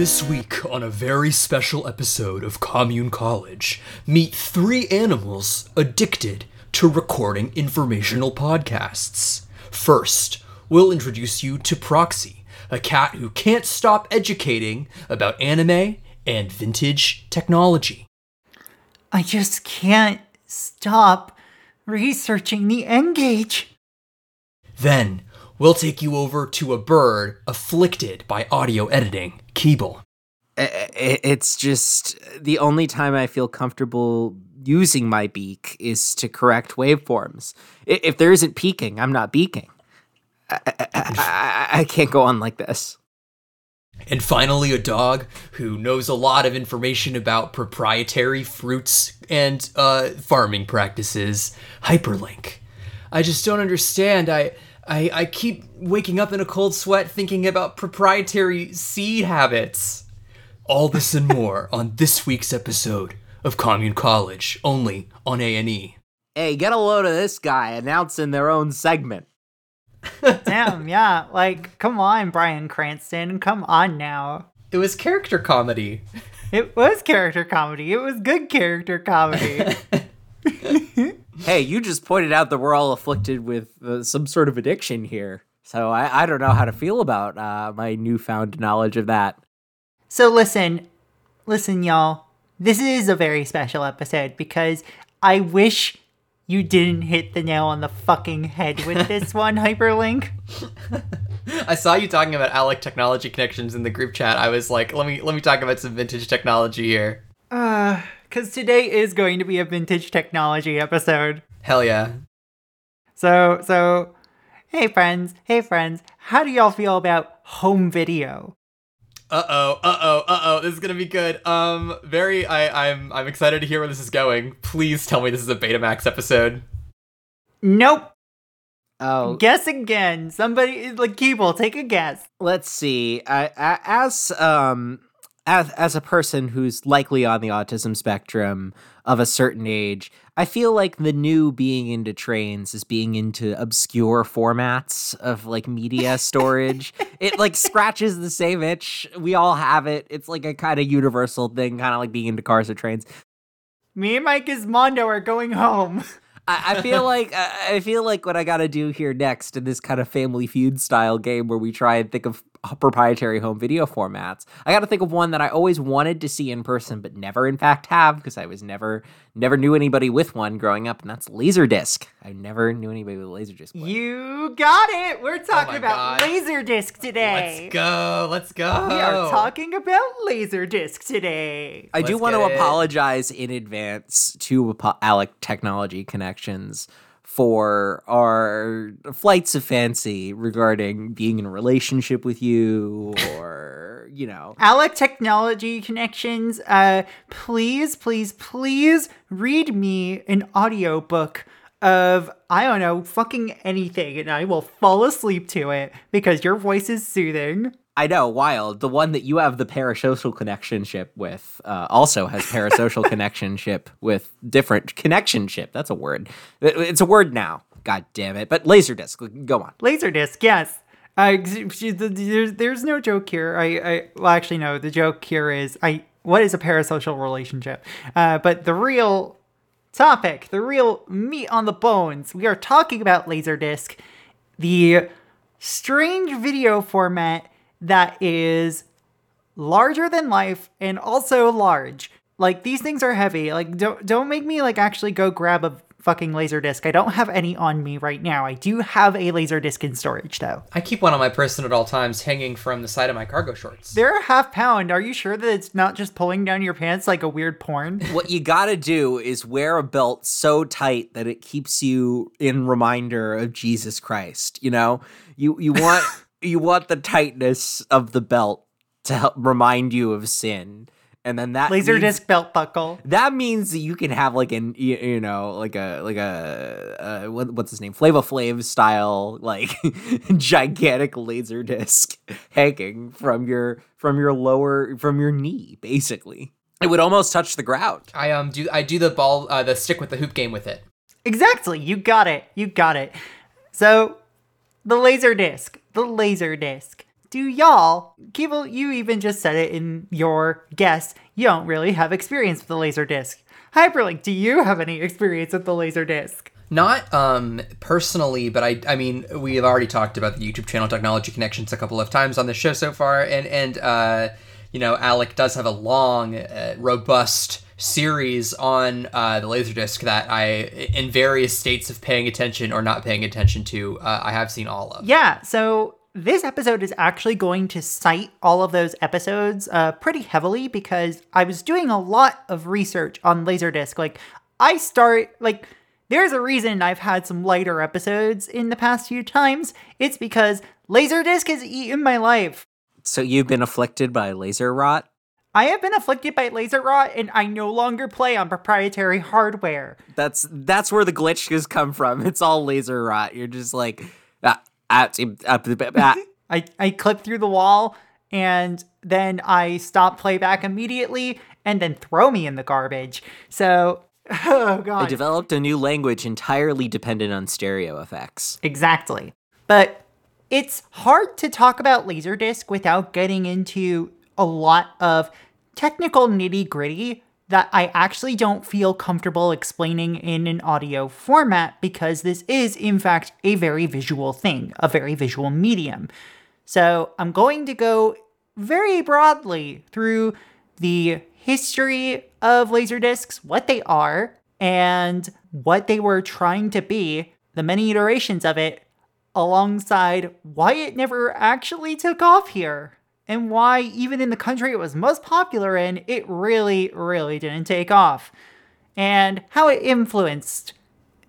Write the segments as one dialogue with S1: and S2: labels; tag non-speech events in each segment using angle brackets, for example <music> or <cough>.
S1: This week, on a very special episode of Commune College, meet three animals addicted to recording informational podcasts. First, we'll introduce you to Proxy, a cat who can't stop educating about anime and vintage technology.
S2: I just can't stop researching the N-Gage.
S1: Then, we'll take you over to a bird afflicted by audio editing, Keeble.
S3: I- I- It's just the only time I feel comfortable using my beak is to correct waveforms. If there isn't peaking, I'm not beaking. I, I, I, I- I can't go on like this.
S1: And finally, a dog who knows a lot of information about proprietary fruits and uh, farming practices. Hyperlink. I just don't understand. I, I I keep waking up in a cold sweat thinking about proprietary seed habits. All this and <laughs> more on this week's episode of Commune College, only on A and E.
S3: Hey, get a load of this guy announcing their own segment. <laughs>
S2: Damn, yeah. Like, come on, Bryan Cranston. Come on now.
S1: It was character comedy.
S2: It was character comedy. It was good character comedy. <laughs>
S3: Hey, you just pointed out that we're all afflicted with uh, some sort of addiction here. So I, I don't know how to feel about uh, my newfound knowledge of that.
S2: so listen, listen, y'all. This is a very special episode because I wish you didn't hit the nail on the fucking head with this <laughs> one, Hyperlink.
S1: I saw you talking about Alec technology connections in the group chat. I was like, let me let me talk about some vintage technology here.
S2: Uh, because today is going to be a vintage technology episode.
S1: Hell yeah.
S2: So, so, hey friends, hey friends, how do y'all feel about home video?
S1: Uh oh, uh oh, uh oh. This is gonna be good. Um, very. I I'm I'm excited to hear where this is going. Please tell me this is a Betamax episode.
S2: Nope.
S3: Oh,
S2: Guess again. Somebody like Keeble, take a guess.
S3: let's see. I, I, as um as as a person who's likely on the autism spectrum of a certain age, I feel like the new being into trains is being into obscure formats of like media <laughs> storage. it like scratches the same itch. We all have it. It's like a kind of universal thing, kind of like being into cars or trains.
S2: Me and Mike Ismondo are going home.
S3: I, I feel <laughs> like I I feel like what I got to do here next in this kind of Family Feud style game where we try and think of Uh, proprietary home video formats. I got to think of one that I always wanted to see in person, but never in fact have because I was never never knew anybody with one growing up, and that's Laserdisc. I never knew anybody with a Laserdisc. player.
S2: You got it. We're oh talking
S1: my
S2: about
S1: God.
S2: Laserdisc today.
S1: Let's go. Let's go.
S2: We are talking about Laserdisc today.
S3: I do
S1: Let's
S3: want to
S1: it.
S3: apologize in advance to Alec Technology Connections for our flights of fancy regarding being in a relationship with you or, <laughs> you know.
S2: Alec Technology Connections, uh, please, please, please read me an audiobook of, I don't know, fucking anything, and I will fall asleep to it because your voice is soothing.
S3: I know, wild. The one that you have the parasocial connectionship with uh, also has parasocial <laughs> connectionship with different connectionship. That's a word. It's a word now. God damn it. But Laserdisc, go on.
S2: Laserdisc, yes. Uh, there's, there's no joke here. I, I, well, actually, no. The joke here is, I, what is a parasocial relationship? Uh, but the real topic, the real meat on the bones, we are talking about Laserdisc, the strange video format that is larger than life and also large. Like these things are heavy. Like don't don't make me like actually go grab a fucking laser disc. I don't have any on me right now. I do have a laser disc in storage though.
S1: I keep one on my person at all times, hanging from the side of my cargo shorts.
S2: They're a half pound. Are you sure that it's not just pulling down your pants like a weird porn? <laughs>
S3: What you gotta do is wear a belt so tight that it keeps you in reminder of Jesus Christ. You know, you you want <laughs> you want the tightness of the belt to help remind you of sin, and then that
S2: Laser
S3: means-
S2: disc belt buckle.
S3: That means that you can have like an you, you know like a like a uh, what, what's his name Flavor Flav style like <laughs> gigantic laser disc <laughs> hanging from your from your lower from your knee basically. It would almost touch the ground.
S1: I um do I do the ball uh, the stick with the hoop game with it.
S2: Exactly. You got it. You got it. So, the laser disc, the laser disc. do y'all, Keeble, you even just said it in your guess, you don't really have experience with the laser disc. Hyperlink, do you have any experience with the laser disc?
S1: Not um, personally, but I I mean we have already talked about the YouTube channel Technology Connections a couple of times on the show so far, and and uh, you know Alec does have a long, uh, robust series on uh, the Laserdisc that I, in various states of paying attention or not paying attention to, uh, I have seen all of.
S2: Yeah, so this episode is actually going to cite all of those episodes uh, pretty heavily because I was doing a lot of research on Laserdisc. Like, I start, like, there's a reason I've had some lighter episodes in the past few times. It's because Laserdisc has eaten my life.
S3: So you've been afflicted by laser rot?
S2: I have been afflicted by laser rot and I no longer play on proprietary hardware.
S3: That's that's where the glitch has come from. <laughs> It's all laser rot. You're just like ah, ah, ah.
S2: I, I clip through the wall and then I stop playback immediately and then throw me in the garbage. So <laughs> oh god.
S3: I developed a new language entirely dependent on stereo effects.
S2: Exactly. But it's hard to talk about Laserdisc without getting into a lot of technical nitty gritty that I actually don't feel comfortable explaining in an audio format because this is, in fact, a very visual thing, a very visual medium. So I'm going to go very broadly through the history of Laserdiscs, what they are, and what they were trying to be, the many iterations of it, alongside why it never actually took off here and why, even in the country it was most popular in, it really, really didn't take off, and how it influenced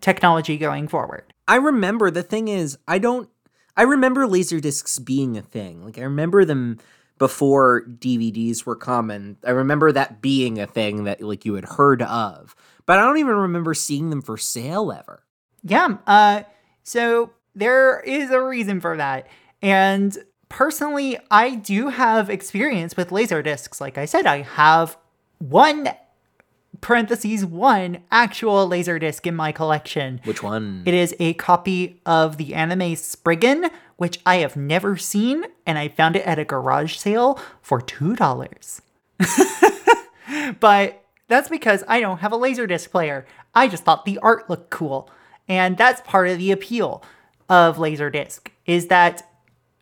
S2: technology going forward.
S3: I remember the thing is, I don't. I remember laser discs being a thing. Like I remember them before DVDs were common. I remember that being a thing that like you had heard of, but I don't even remember seeing them for sale ever.
S2: Yeah. Uh. So there is a reason for that, and personally, I do have experience with laser discs. Like I said, I have one parentheses one actual laser disc in my collection.
S3: Which one?
S2: It is a copy of the anime Spriggan, which I have never seen, and I found it at a garage sale for two dollars. <laughs> but that's because I don't have a laser disc player. I just thought the art looked cool. And that's part of the appeal of Laserdisc is that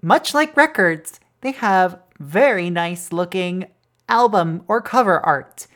S2: much like records, they have very nice looking album or cover art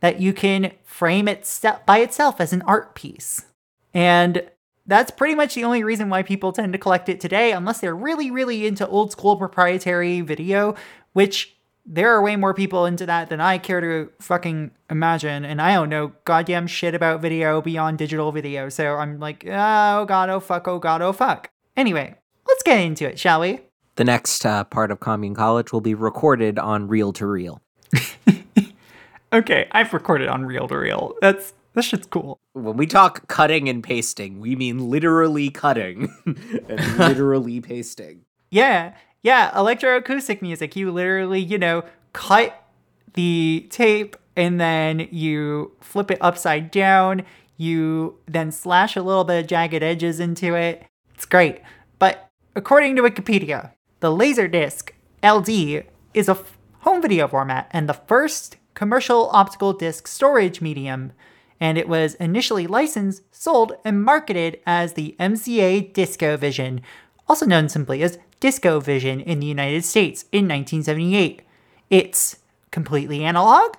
S2: that you can frame it by itself as an art piece. And that's pretty much the only reason why people tend to collect it today, unless they're really, really into old school proprietary video, which there are way more people into that than I care to fucking imagine. And I don't know goddamn shit about video beyond digital video. So I'm like, oh god, oh fuck, oh god, oh fuck. Anyway, let's get into it, shall we?
S3: The next uh, part of Commune College will be recorded on reel to reel. <laughs>
S2: okay, I've recorded on reel to reel. That's that shit's cool.
S3: When we talk cutting and pasting, we mean literally cutting <laughs> and literally <laughs> pasting.
S2: Yeah, yeah, electroacoustic music. You literally, you know, cut the tape and then you flip it upside down. You then slash a little bit of jagged edges into it. It's great. But according to Wikipedia, the Laserdisc LD is a f- home video format and the first commercial optical disc storage medium, and it was initially licensed, sold, and marketed as the MCA DiscoVision, also known simply as DiscoVision in the United States in 1978. It's completely analog,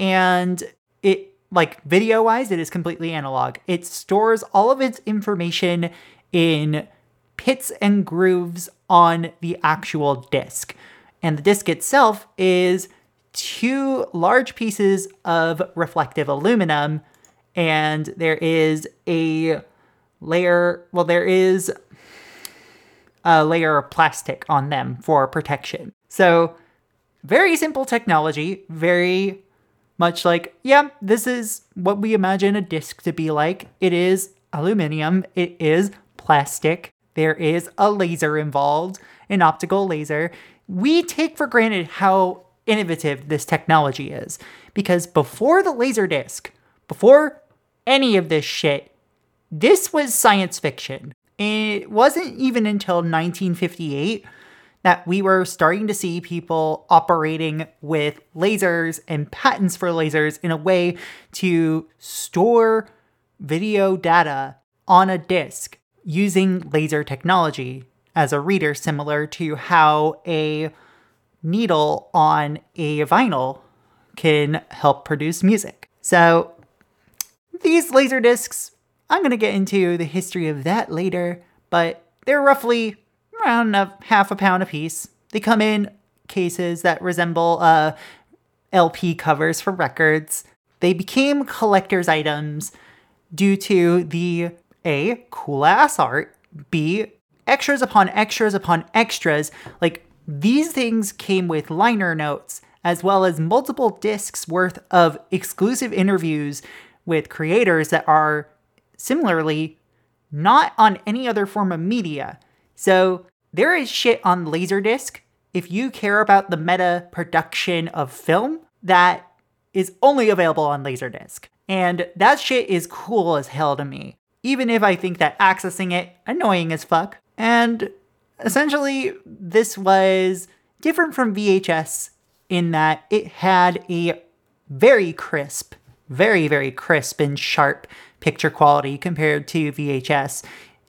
S2: and it, like video wise, it is completely analog. It stores all of its information in pits and grooves on the actual disc. And the disc itself is two large pieces of reflective aluminum, and there is a layer, well, there is a layer of plastic on them for protection. So, very simple technology, very much like, yeah, this is what we imagine a disc to be like. It is aluminum, it is plastic, there is a laser involved, an optical laser. We take for granted how innovative this technology is because before the laser disc, before any of this shit, this was science fiction. It wasn't even until 1958 that we were starting to see people operating with lasers and patents for lasers in a way to store video data on a disk using laser technology as a reader, similar to how a needle on a vinyl can help produce music. So, these laser discs, I'm going to get into the history of that later, but they're roughly around a half a pound a piece. They come in cases that resemble uh, LP covers for records. They became collector's items due to the A, cool ass art, B, extras upon extras upon extras. Like these things came with liner notes as well as multiple discs worth of exclusive interviews with creators that are similarly not on any other form of media. So there is shit on Laserdisc if you care about the meta production of film that is only available on Laserdisc. And that shit is cool as hell to me, even if I think that accessing it annoying as fuck. And essentially, this was different from VHS in that it had a very crisp, very, very crisp and sharp picture quality compared to VHS.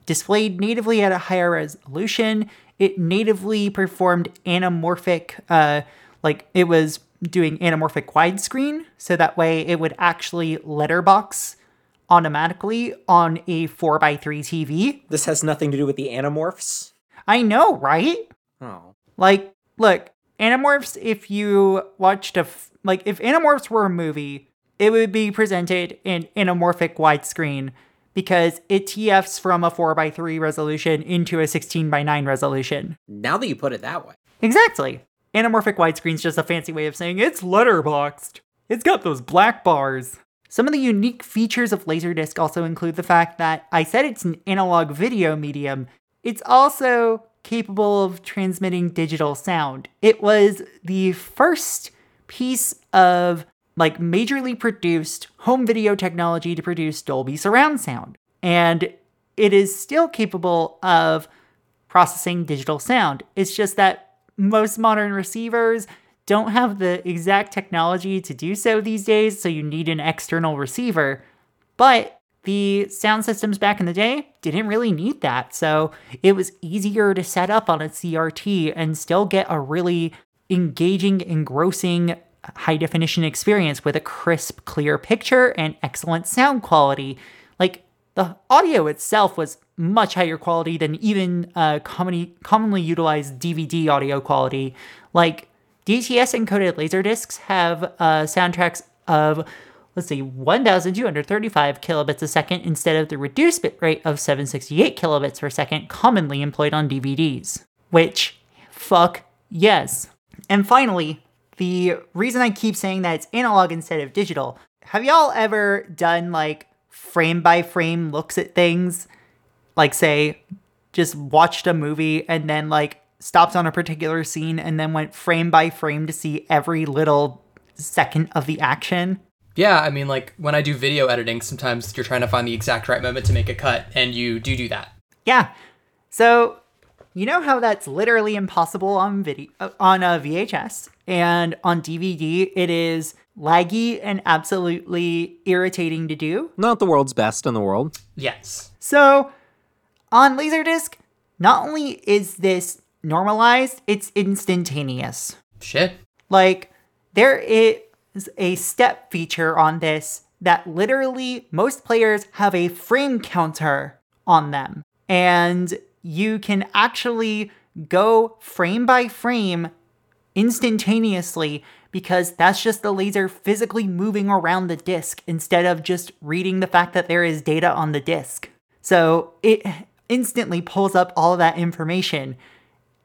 S2: Displayed natively at a higher resolution, it natively performed anamorphic, uh, like it was doing anamorphic widescreen, so that way it would actually letterbox automatically on a 4x3 TV.
S3: This has nothing to do with the Animorphs.
S2: I know, right?
S3: Oh.
S2: Like, look, Animorphs, if you watched a, f- like, if Animorphs were a movie, it would be presented in anamorphic widescreen because it TFs from a 4x3 resolution into a 16x9 resolution.
S3: Now that you put it that way.
S2: Exactly. Anamorphic widescreen's just a fancy way of saying it's letterboxed. It's got those black bars. Some of the unique features of Laserdisc also include the fact that I said it's an analog video medium. It's also capable of transmitting digital sound. It was the first piece of like majorly produced home video technology to produce Dolby surround sound. And it is still capable of processing digital sound. It's just that most modern receivers don't have the exact technology to do so these days, so you need an external receiver. But the sound systems back in the day didn't really need that, so it was easier to set up on a CRT and still get a really engaging, engrossing, high definition experience with a crisp, clear picture and excellent sound quality. Like, the audio itself was much higher quality than even uh, commonly, commonly utilized DVD audio quality. Like, DTS encoded laser discs have uh, soundtracks of, let's see, 1235 kilobits a second instead of the reduced bitrate of 768 kilobits per second commonly employed on DVDs. Which, fuck yes. And finally, the reason I keep saying that it's analog instead of digital, have y'all ever done like frame by frame looks at things? Like, say, just watched a movie and then like stopped on a particular scene and then went frame by frame to see every little second of the action.
S1: Yeah, I mean, like when I do video editing, sometimes you're trying to find the exact right moment to make a cut, and you do do that.
S2: Yeah. So, you know how that's literally impossible on video uh, on uh, a VHS and on DVD it is laggy and absolutely irritating to do.
S3: Not the world's best in the world.
S1: Yes.
S2: So, on Laserdisc, not only is this normalized, it's instantaneous.
S1: Shit.
S2: Like, there is a step feature on this that literally most players have a frame counter on them. And you can actually go frame by frame instantaneously because that's just the laser physically moving around the disk instead of just reading the fact that there is data on the disk. So it instantly pulls up all of that information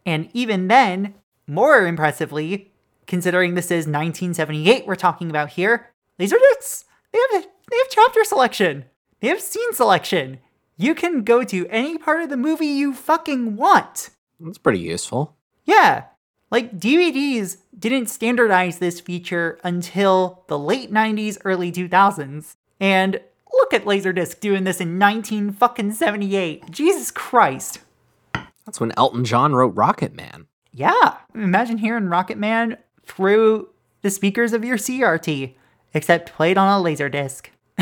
S2: and even then, more impressively, considering this is 1978 we're talking about here, Laserdiscs, they have they have chapter selection. They have scene selection. You can go to any part of the movie you fucking want.
S3: That's pretty useful.
S2: Yeah. Like DVDs didn't standardize this feature until the late 90s, early 2000s. And look at Laserdisc doing this in 19 fucking 78. Jesus Christ.
S3: That's when Elton John wrote Rocket Man.
S2: Yeah, imagine hearing Rocket Man through the speakers of your CRT, except played on a laser disc. <laughs>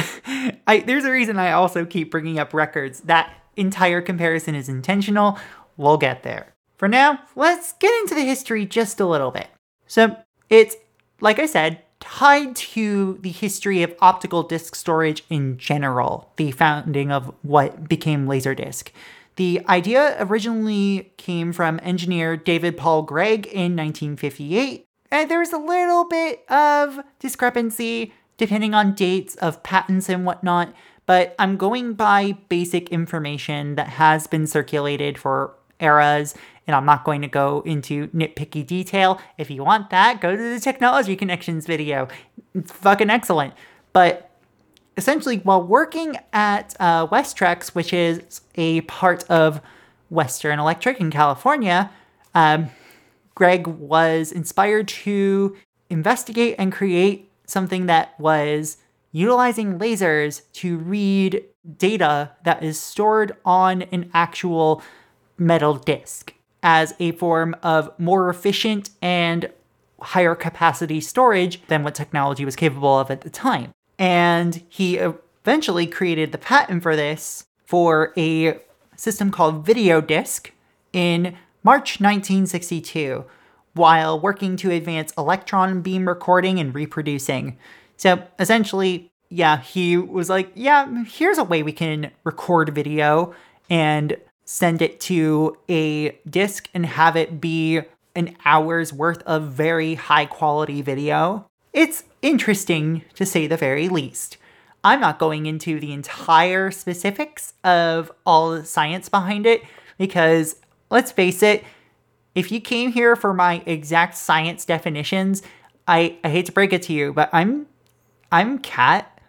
S2: I, there's a reason I also keep bringing up records. That entire comparison is intentional. We'll get there. For now, let's get into the history just a little bit. So, it's, like I said, tied to the history of optical disc storage in general, the founding of what became Laserdisc. The idea originally came from engineer David Paul Gregg in 1958, and there was a little bit of discrepancy depending on dates of patents and whatnot, but I'm going by basic information that has been circulated for eras, and I'm not going to go into nitpicky detail. If you want that, go to the Technology Connections video. It's fucking excellent. But essentially, while working at uh, Westrex, which is a part of Western Electric in California, um, Gregg was inspired to investigate and create something that was utilizing lasers to read data that is stored on an actual metal disc as a form of more efficient and higher capacity storage than what technology was capable of at the time. And he eventually created the patent for this for a system called Video Disc in March 1962 while working to advance electron beam recording and reproducing. So essentially, yeah, he was like, yeah, here's a way we can record video and send it to a disk and have it be an hour's worth of very high quality video. It's interesting to say the very least. I'm not going into the entire specifics of all the science behind it because let's face it, if you came here for my exact science definitions, I, I hate to break it to you, but I'm I'm cat.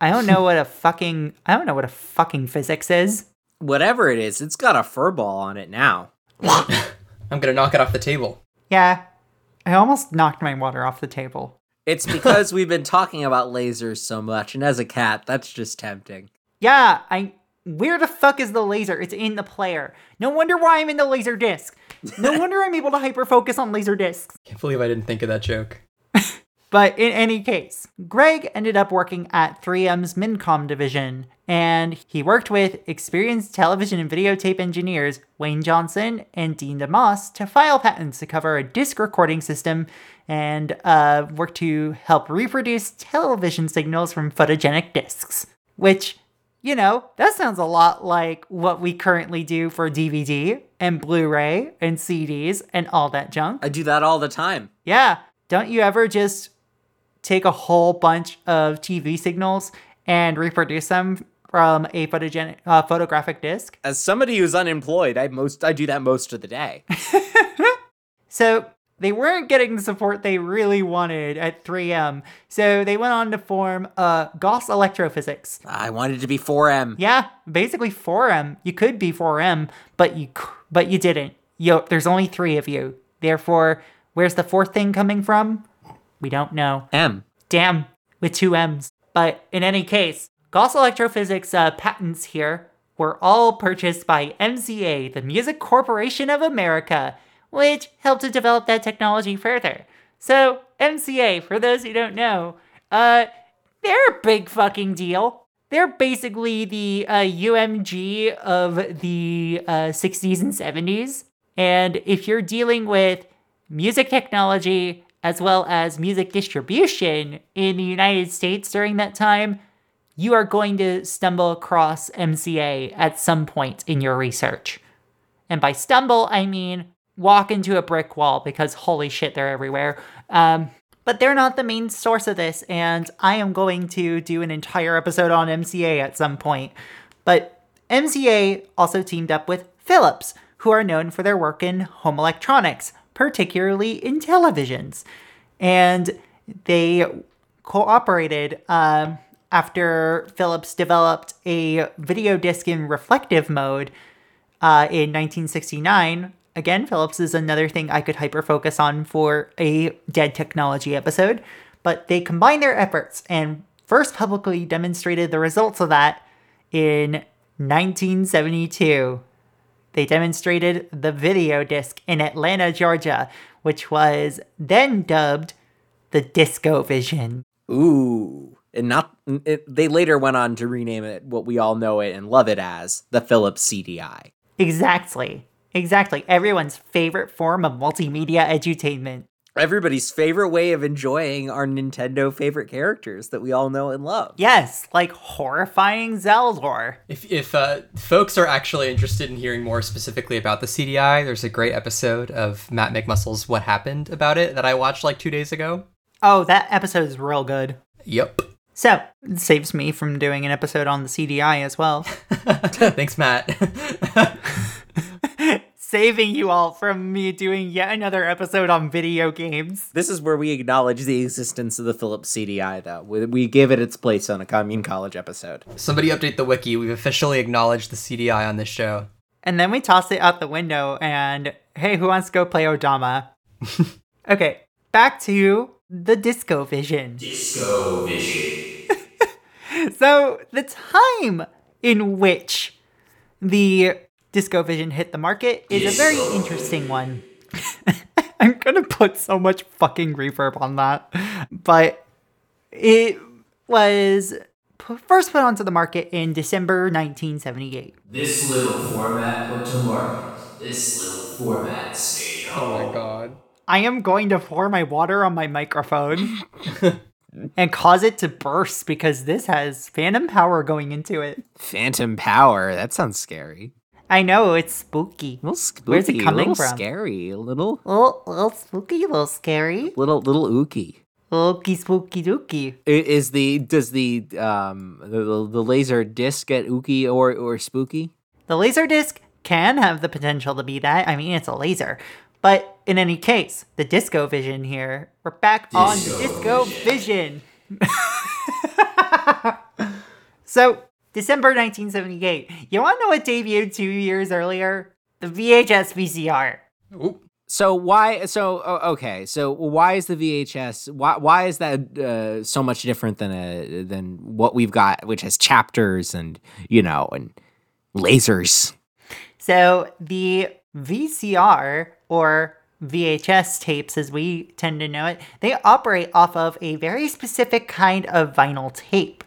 S2: I don't know <laughs> what a fucking I don't know what a fucking physics is.
S3: Whatever it is, it's got a fur ball on it now. <laughs>
S1: I'm gonna knock it off the table.
S2: Yeah. I almost knocked my water off the table.
S3: It's because we've been talking about lasers so much, and as a cat, that's just tempting.
S2: Yeah, I where the fuck is the laser? It's in the player. No wonder why I'm in the laser disc. No <laughs> wonder I'm able to hyper focus on laser discs.
S1: Can't believe I didn't think of that joke.
S2: But in any case, Gregg ended up working at 3M's Mincom division, and he worked with experienced television and videotape engineers Wayne Johnson and Dean DeMoss to file patents to cover a disc recording system and uh, work to help reproduce television signals from photogenic discs. Which, you know, that sounds a lot like what we currently do for DVD and Blu ray and CDs and all that junk.
S3: I do that all the time.
S2: Yeah. Don't you ever just take a whole bunch of TV signals and reproduce them from a photogenic uh, photographic disc?
S3: As somebody who's unemployed, I most I do that most of the day. <laughs> <laughs>
S2: So they weren't getting the support they really wanted at 3M. So they went on to form uh, Gauss Electrophysics.
S3: I wanted to be 4M.
S2: Yeah, basically 4M. You could be 4M, but you but you didn't. Yo, there's only three of you. Therefore, where's the fourth thing coming from? We don't know.
S3: M.
S2: Damn, with two M's. But in any case, Gauss Electrophysics uh, patents here were all purchased by MCA, the Music Corporation of America, which helped to develop that technology further. So, MCA, for those who don't know, uh, they're a big fucking deal. They're basically the uh, UMG of the uh, 60s and 70s. And if you're dealing with music technology as well as music distribution in the United States during that time, you are going to stumble across MCA at some point in your research. And by stumble, I mean walk into a brick wall because holy shit, they're everywhere. Um, but they're not the main source of this, and I am going to do an entire episode on MCA at some point. But MCA also teamed up with Philips, who are known for their work in home electronics, particularly in televisions. And they cooperated um, after Philips developed a video disc in reflective mode uh, in 1969. Again, Philips is another thing I could hyper focus on for a dead technology episode, but they combined their efforts and first publicly demonstrated the results of that in 1972. They demonstrated the video disc in Atlanta, Georgia, which was then dubbed the Disco Vision.
S3: Ooh. And not it, they later went on to rename it what we all know it and love it as the Philips CDI.
S2: Exactly. Exactly. Everyone's favorite form of multimedia edutainment.
S3: Everybody's favorite way of enjoying our Nintendo favorite characters that we all know and love.
S2: Yes, like horrifying Zeldor.
S1: If, if uh, folks are actually interested in hearing more specifically about the CDI, there's a great episode of Matt McMuscle's What Happened about it that I watched like two days ago.
S2: Oh, that episode is real good.
S1: Yep.
S2: So, it saves me from doing an episode on the CDI as well. <laughs>
S1: Thanks, Matt. <laughs>
S2: Saving you all from me doing yet another episode on video games.
S3: This is where we acknowledge the existence of the Philips CDI, though. We, we give it its place on a Commune College episode.
S1: Somebody update the wiki. We've officially acknowledged the CDI on this show.
S2: And then we toss it out the window and, hey, who wants to go play Odama? <laughs> okay, back to the Disco Vision.
S1: Disco Vision. <laughs>
S2: So, the time in which the Disco Vision hit the market is a very interesting one. <laughs> I'm gonna put so much fucking reverb on that. But it was p- first put onto the market in December 1978.
S4: This little format put to market. This little format stayed home.
S1: Oh my god.
S2: I am going to pour my water on my microphone <laughs> and cause it to burst because this has phantom power going into it.
S3: Phantom Power. That sounds scary.
S2: I know, it's spooky.
S3: A little spooky.
S2: Where's it coming
S3: a little
S2: from?
S3: scary. A little,
S2: little, little spooky, little scary.
S3: little, little ooky.
S2: Ookie spooky dookie.
S3: Is the does the um the, the, the laser disc get ooky or or spooky?
S2: The laser disc can have the potential to be that. I mean, it's a laser. But in any case, the disco vision here, we're back on
S4: Disco
S2: disco vision. <laughs> so, December 1978. You want to know what debuted two years earlier? The VHS VCR.
S1: Oop.
S3: So why? So okay. So why is the VHS? Why why is that uh, so much different than a than what we've got, which has chapters and you know and lasers?
S2: So the VCR or VHS tapes, as we tend to know it, they operate off of a very specific kind of vinyl tape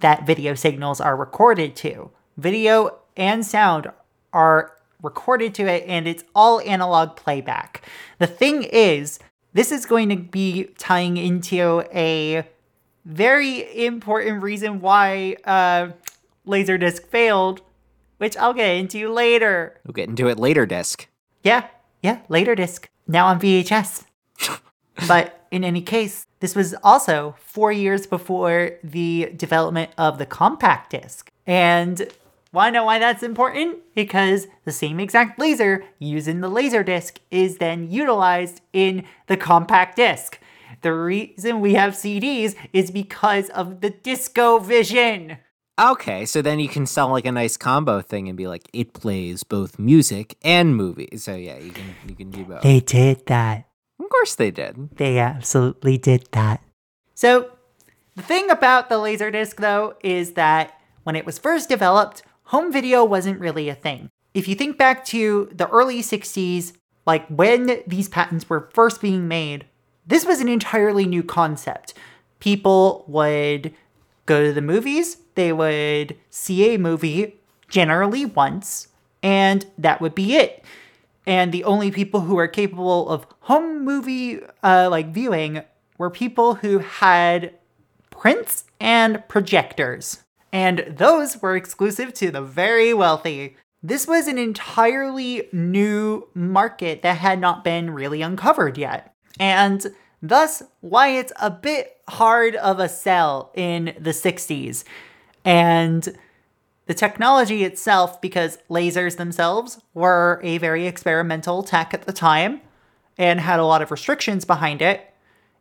S2: that video signals are recorded to. Video and sound are recorded to it, and it's all analog playback. The thing is, this is going to be tying into a very important reason why uh, Laserdisc failed, which I'll get into later.
S3: We'll get into it later. Disc.
S2: Yeah, yeah, later disc. Now on VHS. <laughs> but in any case, this was also four years before the development of the compact disc. And wanna know why that's important? Because the same exact laser used in the laser disc is then utilized in the compact disc. The reason we have CDs is because of the Disco Vision.
S3: Okay, so then you can sell like a nice combo thing and be like, it plays both music and movies. So yeah, you can you can do both.
S2: They did that.
S3: Of course they did.
S2: They absolutely did that. So, the thing about the Laserdisc, though, is that when it was first developed, home video wasn't really a thing. If you think back to the early 60s, like when these patents were first being made, this was an entirely new concept. People would go to the movies, they would see a movie generally once, and that would be it and the only people who were capable of home movie uh, like viewing were people who had prints and projectors. And those were exclusive to the very wealthy. This was an entirely new market that had not been really uncovered yet. And thus why it's a bit hard of a sell in the 60s and the technology itself, because lasers themselves were a very experimental tech at the time and had a lot of restrictions behind it,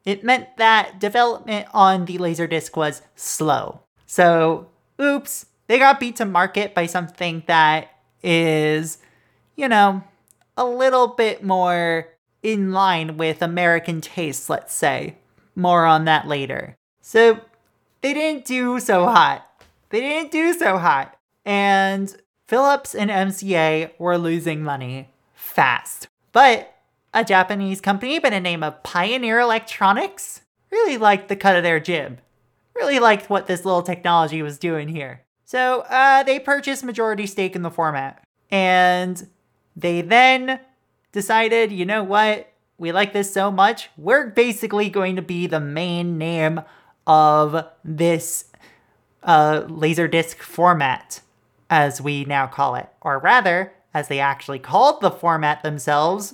S2: it meant that development on the Laserdisc was slow. So, oops, they got beat to market by something that is, you know, a little bit more in line with American tastes, let's say. More on that later. So, they didn't do so hot. They didn't do so hot. And Philips and MCA were losing money fast. But a Japanese company by the name of Pioneer Electronics really liked the cut of their jib. Really liked what this little technology was doing here. So uh, they purchased majority stake in the format. And they then decided, you know what? We like this so much. We're basically going to be the main name of this uh, Laserdisc format, as we now call it. Or rather, as they actually called the format themselves,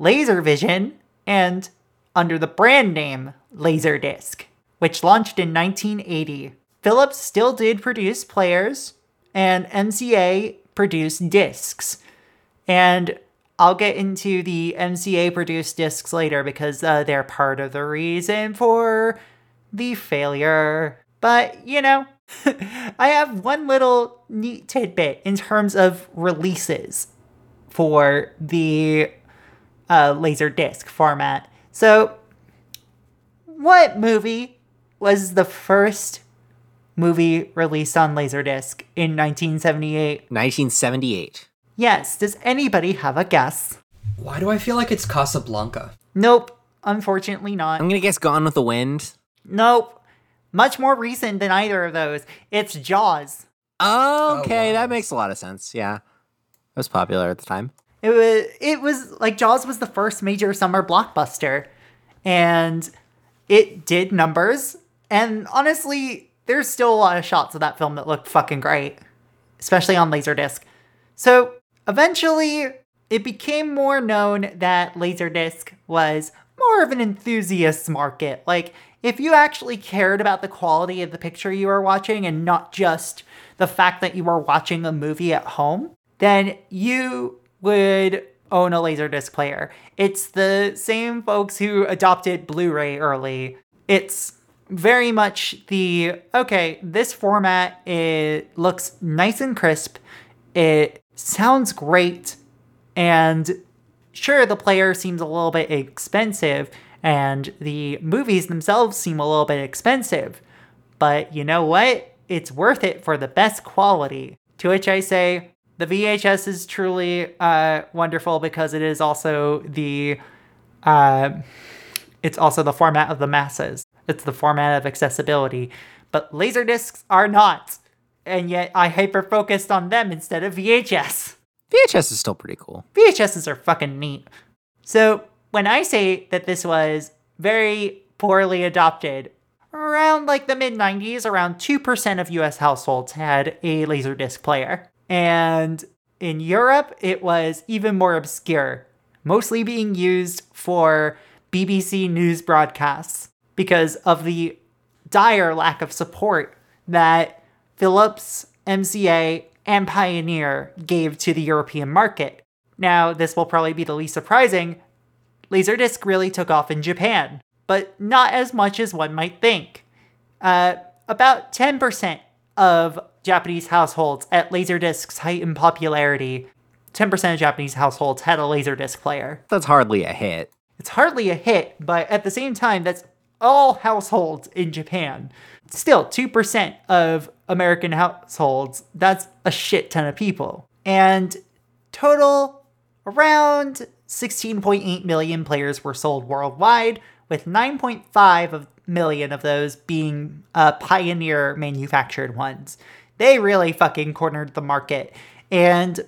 S2: Laservision, and under the brand name Laserdisc, which launched in 1980. Philips still did produce players, and MCA produced discs. And I'll get into the MCA produced discs later because uh, they're part of the reason for the failure. But, you know, <laughs> I have one little neat tidbit in terms of releases for the uh, laser disc format. So, what movie was the first movie released on Laserdisc in 1978?
S3: 1978.
S2: Yes, does anybody have a guess?
S1: Why do I feel like it's Casablanca?
S2: Nope, unfortunately not.
S3: I'm gonna guess Gone with the Wind.
S2: Nope. Much more recent than either of those. It's Jaws.
S3: Oh, oh, okay,
S1: wow.
S3: that makes a lot of sense. Yeah, it was popular at the time.
S2: It was it was like Jaws was the first major summer blockbuster and it did numbers and honestly there's still a lot of shots of that film that look fucking great, especially on Laserdisc. So, eventually it became more known that Laserdisc was more of an enthusiast market. Like if you actually cared about the quality of the picture you were watching and not just the fact that you were watching a movie at home, then you would own a Laserdisc player. It's the same folks who adopted Blu ray early. It's very much the okay, this format it looks nice and crisp. It sounds great and sure the player seems a little bit expensive and the movies themselves seem a little bit expensive. But you know what? It's worth it for the best quality. To which I say, the VHS is truly uh, wonderful because it is also the uh, it's also the format of the masses. It's the format of accessibility. But laser discs are not. And yet I hyper focused on them instead of VHS.
S3: VHS is still pretty cool.
S2: VHSs are fucking neat. So when I say that this was very poorly adopted, around like the mid 90s, around 2% of US households had a Laserdisc player. And in Europe, it was even more obscure, mostly being used for BBC news broadcasts because of the dire lack of support that Philips, MCA, and Pioneer gave to the European market. Now, this will probably be the least surprising. Laserdisc really took off in Japan, but not as much as one might think. Uh, about 10% of Japanese households at Laserdisc's height in popularity, 10% of Japanese households had a Laserdisc player.
S3: That's hardly a hit.
S2: It's hardly a hit, but at the same time, that's all households in Japan. Still, 2% of American households, that's a shit ton of people. And total, around 16.8 million players were sold worldwide, with 9.5 of million of those being uh, Pioneer manufactured ones. They really fucking cornered the market. And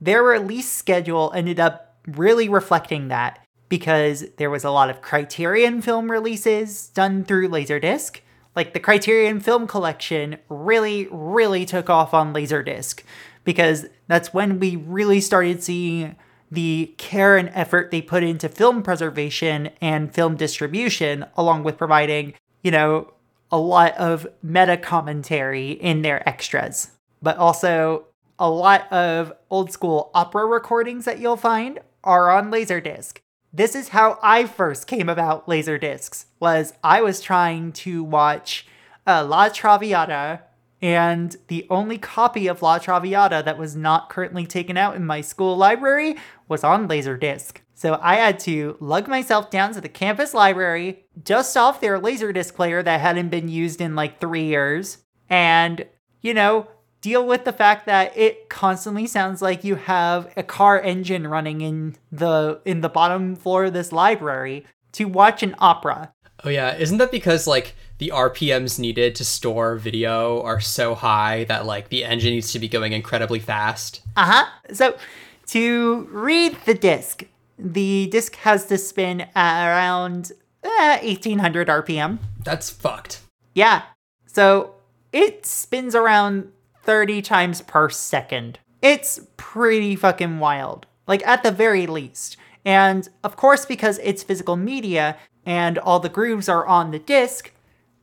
S2: their release schedule ended up really reflecting that because there was a lot of Criterion film releases done through Laserdisc. Like the Criterion Film Collection really, really took off on Laserdisc because that's when we really started seeing the care and effort they put into film preservation and film distribution, along with providing, you know, a lot of meta commentary in their extras, but also a lot of old school opera recordings that you'll find are on Laserdisc. This is how I first came about Laserdiscs. Was I was trying to watch uh, La Traviata, and the only copy of La Traviata that was not currently taken out in my school library was on Laserdisc. So I had to lug myself down to the campus library, dust off their Laserdisc player that hadn't been used in like three years, and, you know, deal with the fact that it constantly sounds like you have a car engine running in the in the bottom floor of this library to watch an opera.
S1: Oh yeah, isn't that because like the RPMs needed to store video are so high that like the engine needs to be going incredibly fast?
S2: Uh-huh. So to read the disc, the disc has to spin at around eh, 1800 RPM.
S1: That's fucked.
S2: Yeah. So it spins around 30 times per second. It's pretty fucking wild. Like, at the very least. And of course, because it's physical media and all the grooves are on the disc,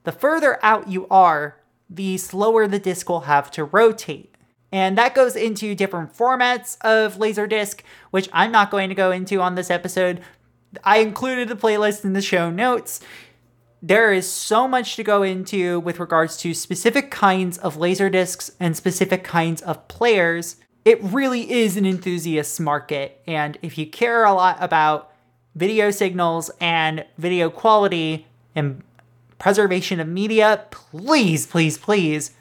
S2: the further out you are, the slower the disc will have to rotate. And that goes into different formats of Laserdisc, which I'm not going to go into on this episode. I included a playlist in the show notes there is so much to go into with regards to specific kinds of laser discs and specific kinds of players. It really is an enthusiast market, and if you care a lot about video signals and video quality and preservation of media, please, please, please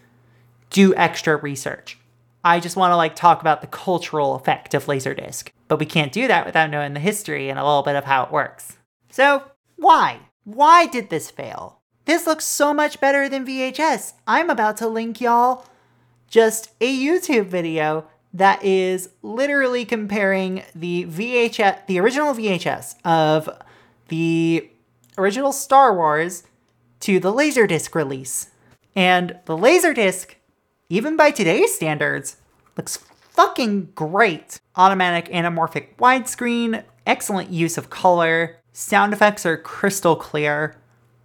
S2: do extra research. I just want to like talk about the cultural effect of Laserdisc, but we can't do that without knowing the history and a little bit of how it works. So, why? Why did this fail? This looks so much better than VHS. I'm about to link y'all just a YouTube video that is literally comparing the VHS, the original VHS of the original Star Wars to the Laserdisc release. And the Laserdisc, even by today's standards, looks fucking great. Automatic anamorphic widescreen, excellent use of color, sound effects are crystal clear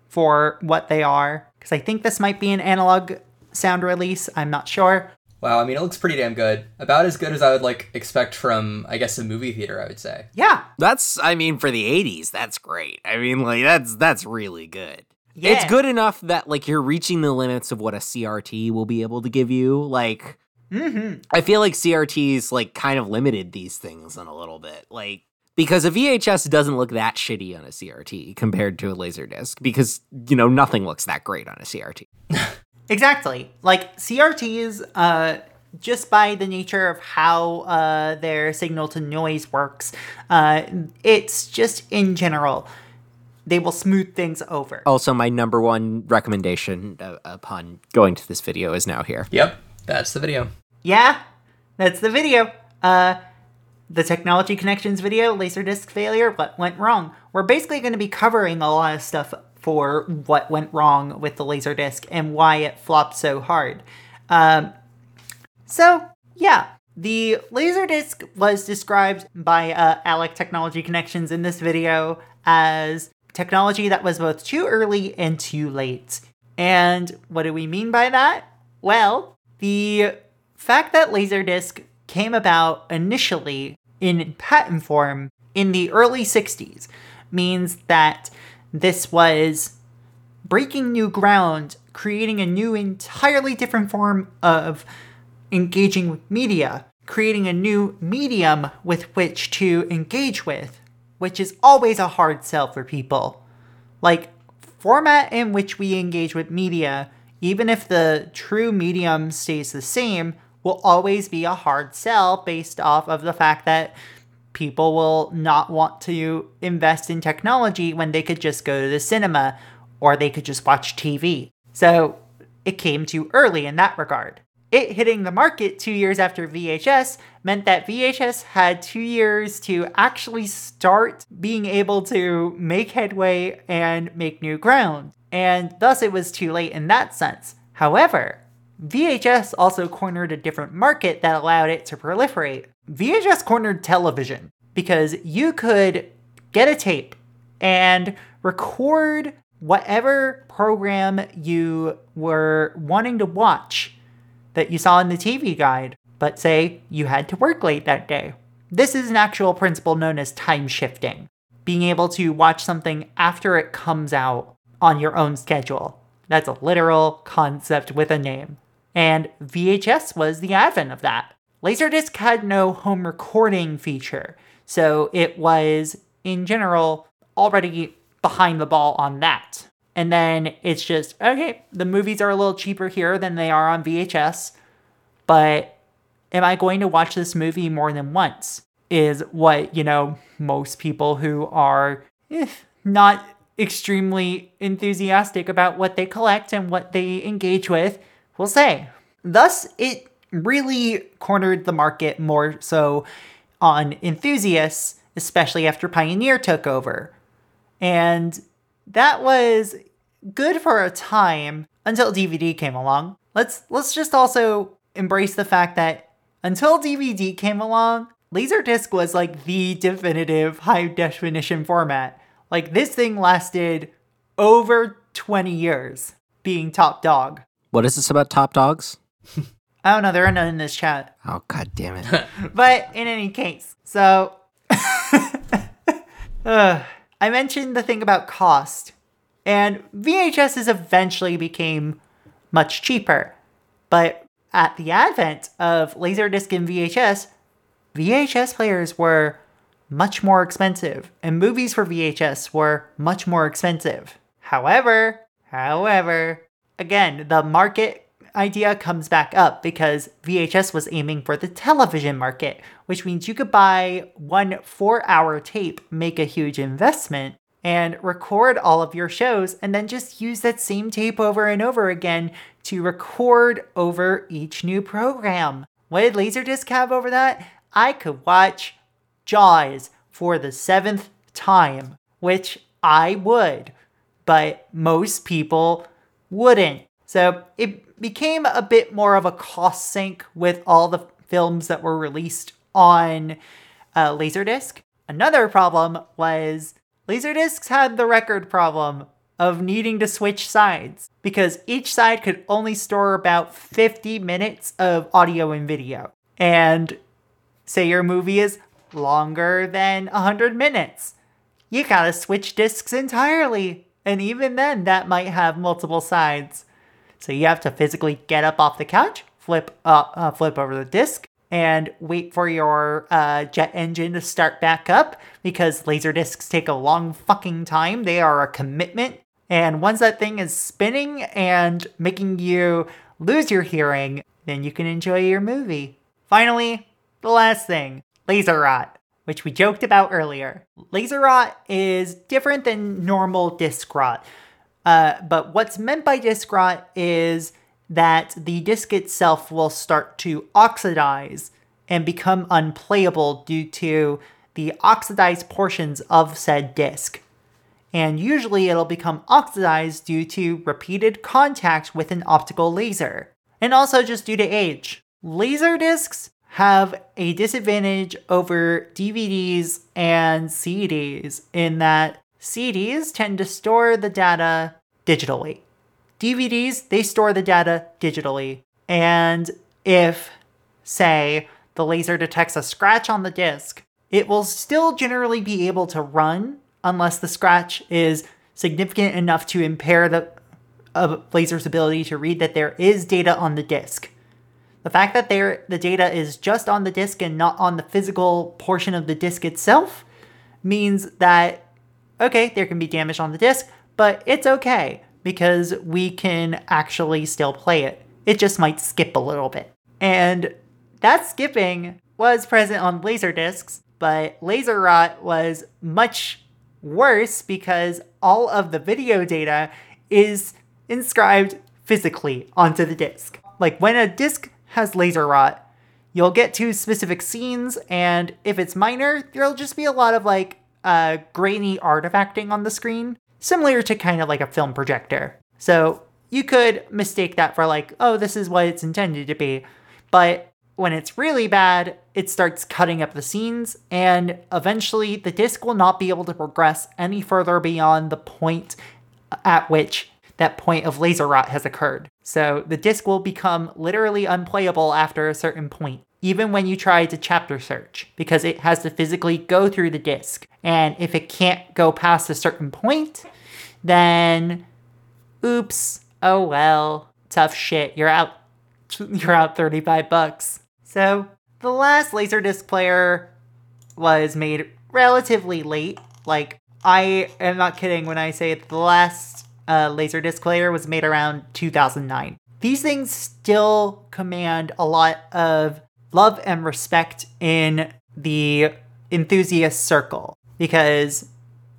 S2: for what they are. Because I think this might be an analog sound release. I'm not sure.
S1: Wow, I mean, it looks pretty damn good. About as good as I would like expect from, I guess, a movie theater. I would say.
S2: Yeah.
S3: That's I mean for the 80s, that's great. I mean like that's that's really good.
S2: Yeah.
S3: It's good enough that like you're reaching the limits of what a CRT will be able to give you. Like
S2: Mm-hmm.
S3: I feel like CRTs like kind of limited these things in a little bit. Like because a VHS doesn't look that shitty on a CRT compared to a Laserdisc because you know nothing looks that great on a CRT. <laughs>
S2: Exactly. Like CRTs, uh, just by the nature of how uh, their signal to noise works, uh, it's just in general, they will smooth things over.
S3: Also, my number one recommendation uh, upon going to this video is now here.
S1: Yep, that's the video.
S2: Yeah, that's the video. Uh, the technology connections video, Laserdisc failure, what went wrong. We're basically going to be covering a lot of stuff for what went wrong with the Laserdisc and why it flopped so hard. Um, so, yeah, the Laserdisc was described by uh, Alec Technology Connections in this video as technology that was both too early and too late. And what do we mean by that? Well, the fact that Laserdisc came about initially in patent form in the early 60s means that this was breaking new ground, creating a new, entirely different form of engaging with media, creating a new medium with which to engage with, which is always a hard sell for people. Like, format in which we engage with media, even if the true medium stays the same, will always be a hard sell based off of the fact that people will not want to invest in technology when they could just go to the cinema or they could just watch TV. So it came too early in that regard. It hitting the market two years after VHS meant that VHS had two years to actually start being able to make headway and make new ground. And thus it was too late in that sense. However, VHS also cornered a different market that allowed it to proliferate. VHS cornered television because you could get a tape and record whatever program you were wanting to watch that you saw in the TV guide, but say you had to work late that day. This is an actual principle known as time shifting, being able to watch something after it comes out on your own schedule. That's a literal concept with a name. And VHS was the advent of that. Laserdisc had no home recording feature, so it was, in general, already behind the ball on that. And then it's just, okay, the movies are a little cheaper here than they are on VHS, but am I going to watch this movie more than once? Is what, you know, most people who are eh, not extremely enthusiastic about what they collect and what they engage with will say. Thus, it really cornered the market more so on enthusiasts, especially after Pioneer took over. And that was good for a time until DVD came along. Let's let's just also embrace the fact that until DVD came along, Laserdisc was like the definitive high definition format. Like this thing lasted over 20 years being top dog.
S3: What is this about top dogs? <laughs>
S2: I don't know, there are none in this chat.
S3: Oh god damn it. <laughs>
S2: But in any case, so <laughs> uh, I mentioned the thing about cost, and VHSs eventually became much cheaper. But at the advent of Laserdisc and VHS, VHS players were much more expensive, and movies for VHS were much more expensive. However, however, again, the market idea comes back up because VHS was aiming for the television market, which means you could buy one four hour tape, make a huge investment, and record all of your shows, and then just use that same tape over and over again to record over each new program. What did Laserdisc have over that? I could watch Jaws for the seventh time, which I would, but most people wouldn't. So it became a bit more of a cost sink with all the films that were released on uh, Laserdisc. Another problem was Laserdiscs had the record problem of needing to switch sides because each side could only store about 50 minutes of audio and video. And say your movie is longer than 100 minutes, you gotta switch discs entirely. And even then, that might have multiple sides. So you have to physically get up off the couch, flip uh, uh, flip over the disc, and wait for your uh, jet engine to start back up because laser discs take a long fucking time. They are a commitment. And once that thing is spinning and making you lose your hearing, then you can enjoy your movie. Finally, the last thing laser rot, which we joked about earlier. Laser rot is different than normal disc rot. Uh, but what's meant by disc rot is that the disc itself will start to oxidize and become unplayable due to the oxidized portions of said disc. And usually it'll become oxidized due to repeated contact with an optical laser, and also just due to age. Laser discs have a disadvantage over DVDs and CDs in that CDs tend to store the data digitally. DVDs, they store the data digitally. And if, say, the laser detects a scratch on the disc, it will still generally be able to run unless the scratch is significant enough to impair the laser's ability to read that there is data on the disk. The fact that the data is just on the disk and not on the physical portion of the disk itself means that okay, there can be damage on the disk, but it's okay because we can actually still play it. It just might skip a little bit. And that skipping was present on laser discs, but laser rot was much worse because all of the video data is inscribed physically onto the disc. Like when a disc has laser rot, you'll get to specific scenes, and if it's minor, there'll just be a lot of like uh, grainy artifacting on the screen, similar to kind of like a film projector. So you could mistake that for like, oh, this is what it's intended to be. But when it's really bad, it starts cutting up the scenes, and eventually the disc will not be able to progress any further beyond the point at which that point of laser rot has occurred. So the disc will become literally unplayable after a certain point, even when you try to chapter search, because it has to physically go through the disc. And if it can't go past a certain point, then oops, oh well, tough shit, you're out <laughs> you're out 35 bucks. So, the last Laserdisc player was made relatively late. Like, I am not kidding when I say the last uh, Laserdisc player was made around 2009. these things still command a lot of love and respect in the enthusiast circle because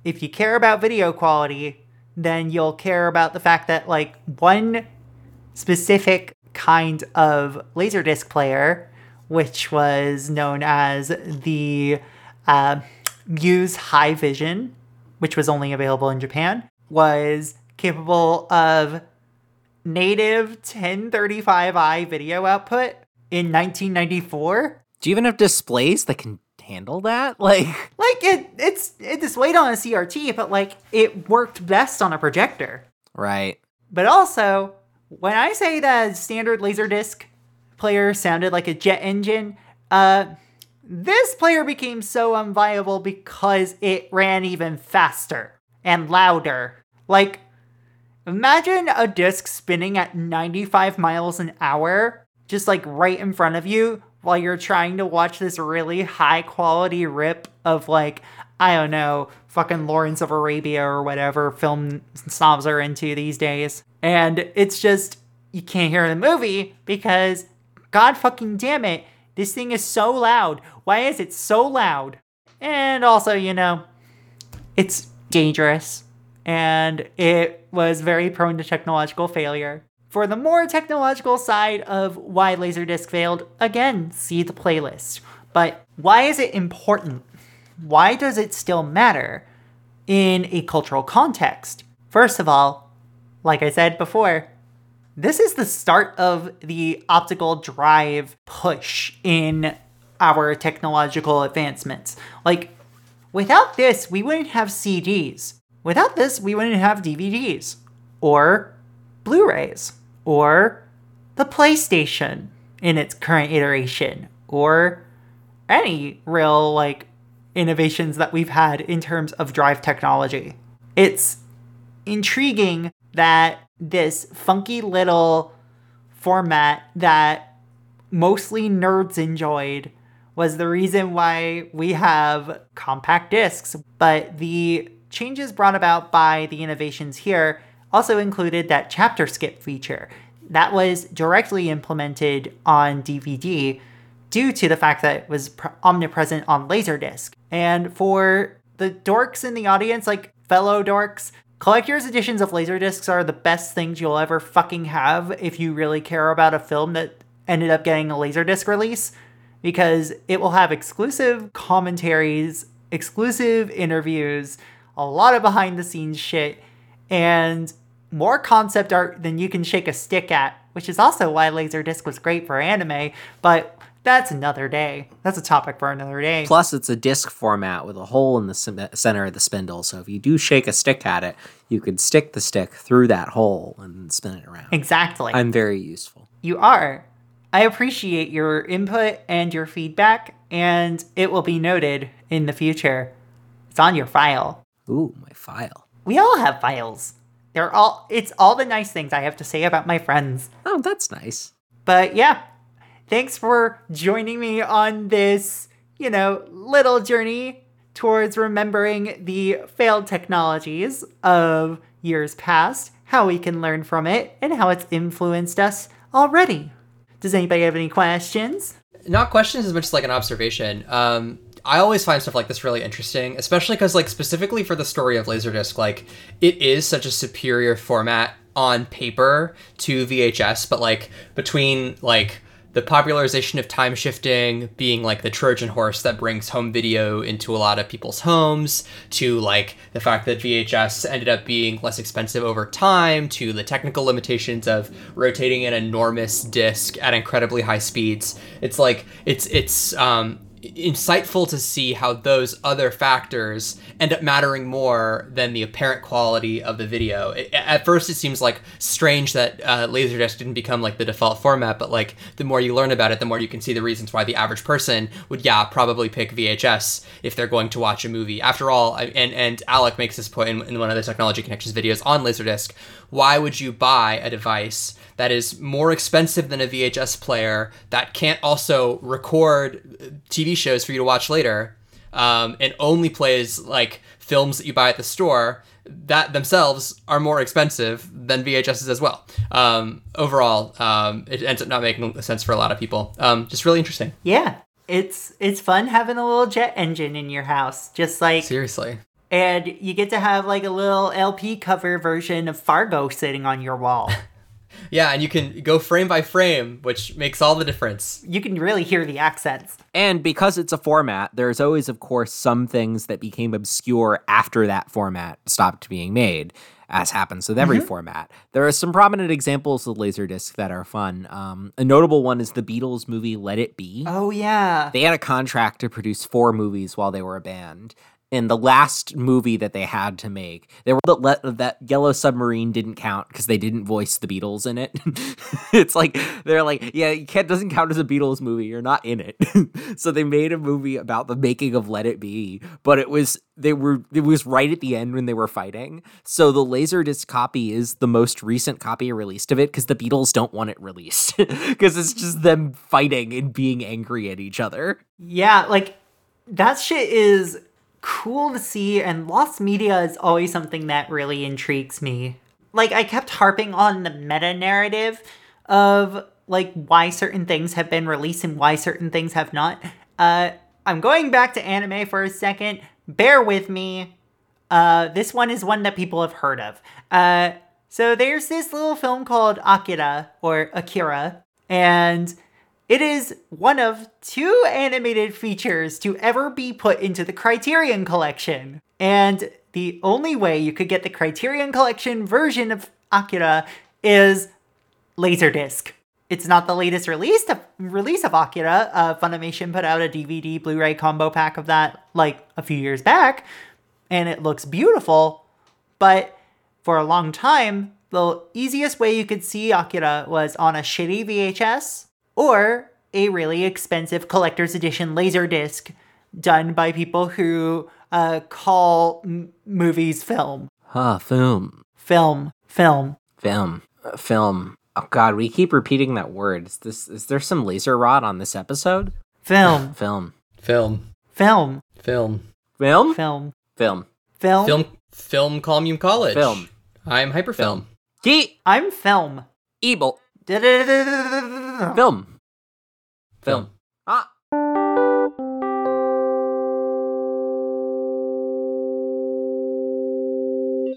S2: if you care about video quality, then you'll care about the fact that like one specific kind of laserdisc player, which was known as the uh, Muse Hi-Vision, which was only available in Japan, was capable of native 1035i video output in 1994.
S3: Do you even have displays that can handle that? <laughs> Like,
S2: Like it, it's it displayed on a CRT, but like it worked best on a projector.
S3: right.
S2: But also, when I say that standard Laserdisc player sounded like a jet engine, uh, this player became so unviable because it ran even faster and louder. Like, imagine a disc spinning at 95 miles an hour, just like right in front of you, while you're trying to watch this really high quality rip of like, I don't know, fucking Lawrence of Arabia or whatever film snobs are into these days. And it's just, you can't hear the movie because, god fucking damn it, this thing is so loud. Why is it so loud? And also, you know, it's dangerous and it was very prone to technological failure. For the more technological side of why Laserdisc failed, again, see the playlist. But why is it important? Why does it still matter in a cultural context? First of all, like I said before, this is the start of the optical drive push in our technological advancements. Like, without this, we wouldn't have CDs. Without this, we wouldn't have DVDs or Blu rays or the PlayStation in its current iteration or any real, like, innovations that we've had in terms of drive technology. It's intriguing that this funky little format that mostly nerds enjoyed was the reason why we have compact discs. But the changes brought about by the innovations here also included that chapter skip feature. That was directly implemented on DVD due to the fact that it was pr- omnipresent on Laserdisc. And for the dorks in the audience, like fellow dorks, collector's editions of Laserdiscs are the best things you'll ever fucking have if you really care about a film that ended up getting a Laserdisc release, because it will have exclusive commentaries, exclusive interviews, a lot of behind the scenes shit, and more concept art than you can shake a stick at, which is also why Laserdisc was great for anime, but that's another day. That's a topic for another day.
S3: Plus, it's a disc format with a hole in the center of the spindle. So if you do shake a stick at it, you could stick the stick through that hole and spin it around.
S2: Exactly.
S3: I'm very useful.
S2: You are. I appreciate your input and your feedback, and it will be noted in the future. It's on your file.
S3: Ooh, my file.
S2: We all have files. They're all it's all the nice things I have to say about my friends.
S3: Oh, that's nice.
S2: But yeah, thanks for joining me on this, you know, little journey towards remembering the failed technologies of years past, how we can learn from it, and how it's influenced us already. Does anybody have any questions?
S1: not questions as much as like an observation. Um, I always find stuff like this really interesting, especially because like specifically for the story of Laserdisc, like it is such a superior format on paper to VHS, but like between like the popularization of time shifting being like the Trojan horse that brings home video into a lot of people's homes, to like the fact that VHS ended up being less expensive over time, to the technical limitations of rotating an enormous disc at incredibly high speeds. It's like it's it's um insightful to see how those other factors end up mattering more than the apparent quality of the video. It, at first, it seems like strange that uh, Laserdisc didn't become like the default format, but like the more you learn about it, the more you can see the reasons why the average person would, yeah, probably pick VHS if they're going to watch a movie. After all, I, and and Alec makes this point in, in one of the Technology Connections videos on Laserdisc. Why would you buy a device? that is more expensive than a VHS player that can't also record TV shows for you to watch later um, and only plays like films that you buy at the store that themselves are more expensive than VHSs as well. Um, overall, um, it ends up not making sense for a lot of people. Um, just really interesting.
S2: Yeah. It's it's fun having a little jet engine in your house. Just like
S1: Seriously.
S2: and you get to have like a little LP cover version of Fargo sitting on your wall. <laughs>
S1: Yeah, and you can go frame by frame, which makes all the difference.
S2: you can really hear the accents.
S3: And because it's a format, there's always, of course, some things that became obscure after that format stopped being made, as happens with every format. There are some prominent examples of Laserdisc that are fun. Um, a notable one is the Beatles movie Let It Be.
S2: Oh yeah.
S3: They had a contract to produce four movies while they were a band. And the last movie that they had to make, they were let that Yellow Submarine didn't count because they didn't voice the Beatles in it. <laughs> it's like they're like, yeah, it doesn't count as a Beatles movie. You're not in it. <laughs> so they made a movie about the making of Let It Be, but it was they were it was right at the end when they were fighting. So the Laserdisc copy is the most recent copy released of it because the Beatles don't want it released <laughs> because it's just them fighting and being angry at each other.
S2: Yeah, like that shit is cool to see, and lost media is always something that really intrigues me. Like, I kept harping on the meta narrative of like why certain things have been released and why certain things have not. Uh, I'm going back to anime for a second. Bear with me. Uh, this one is one that people have heard of. Uh, so there's this little film called Akira or Akira, and it is one of two animated features to ever be put into the Criterion Collection. And the only way you could get the Criterion Collection version of Akira is Laserdisc. It's not the latest release of, release of Akira. Uh, Funimation put out a DVD Blu-ray combo pack of that like a few years back, and it looks beautiful. But for a long time, the easiest way you could see Akira was on a shitty VHS or a really expensive collector's edition Laserdisc done by people who uh, call m- movies film.
S3: Huh, film.
S2: Film. Film.
S3: Film. Uh, film. Oh god, we keep repeating that word. Is this is there some laser rot on this episode? <laughs>
S2: Film.
S3: Film.
S1: Film.
S2: Film.
S1: Film.
S3: Film?
S2: Film.
S3: Film.
S2: Film.
S1: Film. Film Column College.
S3: Film.
S1: I'm Hyperfilm.
S3: Key
S2: I'm film.
S3: Evil. Film. Film.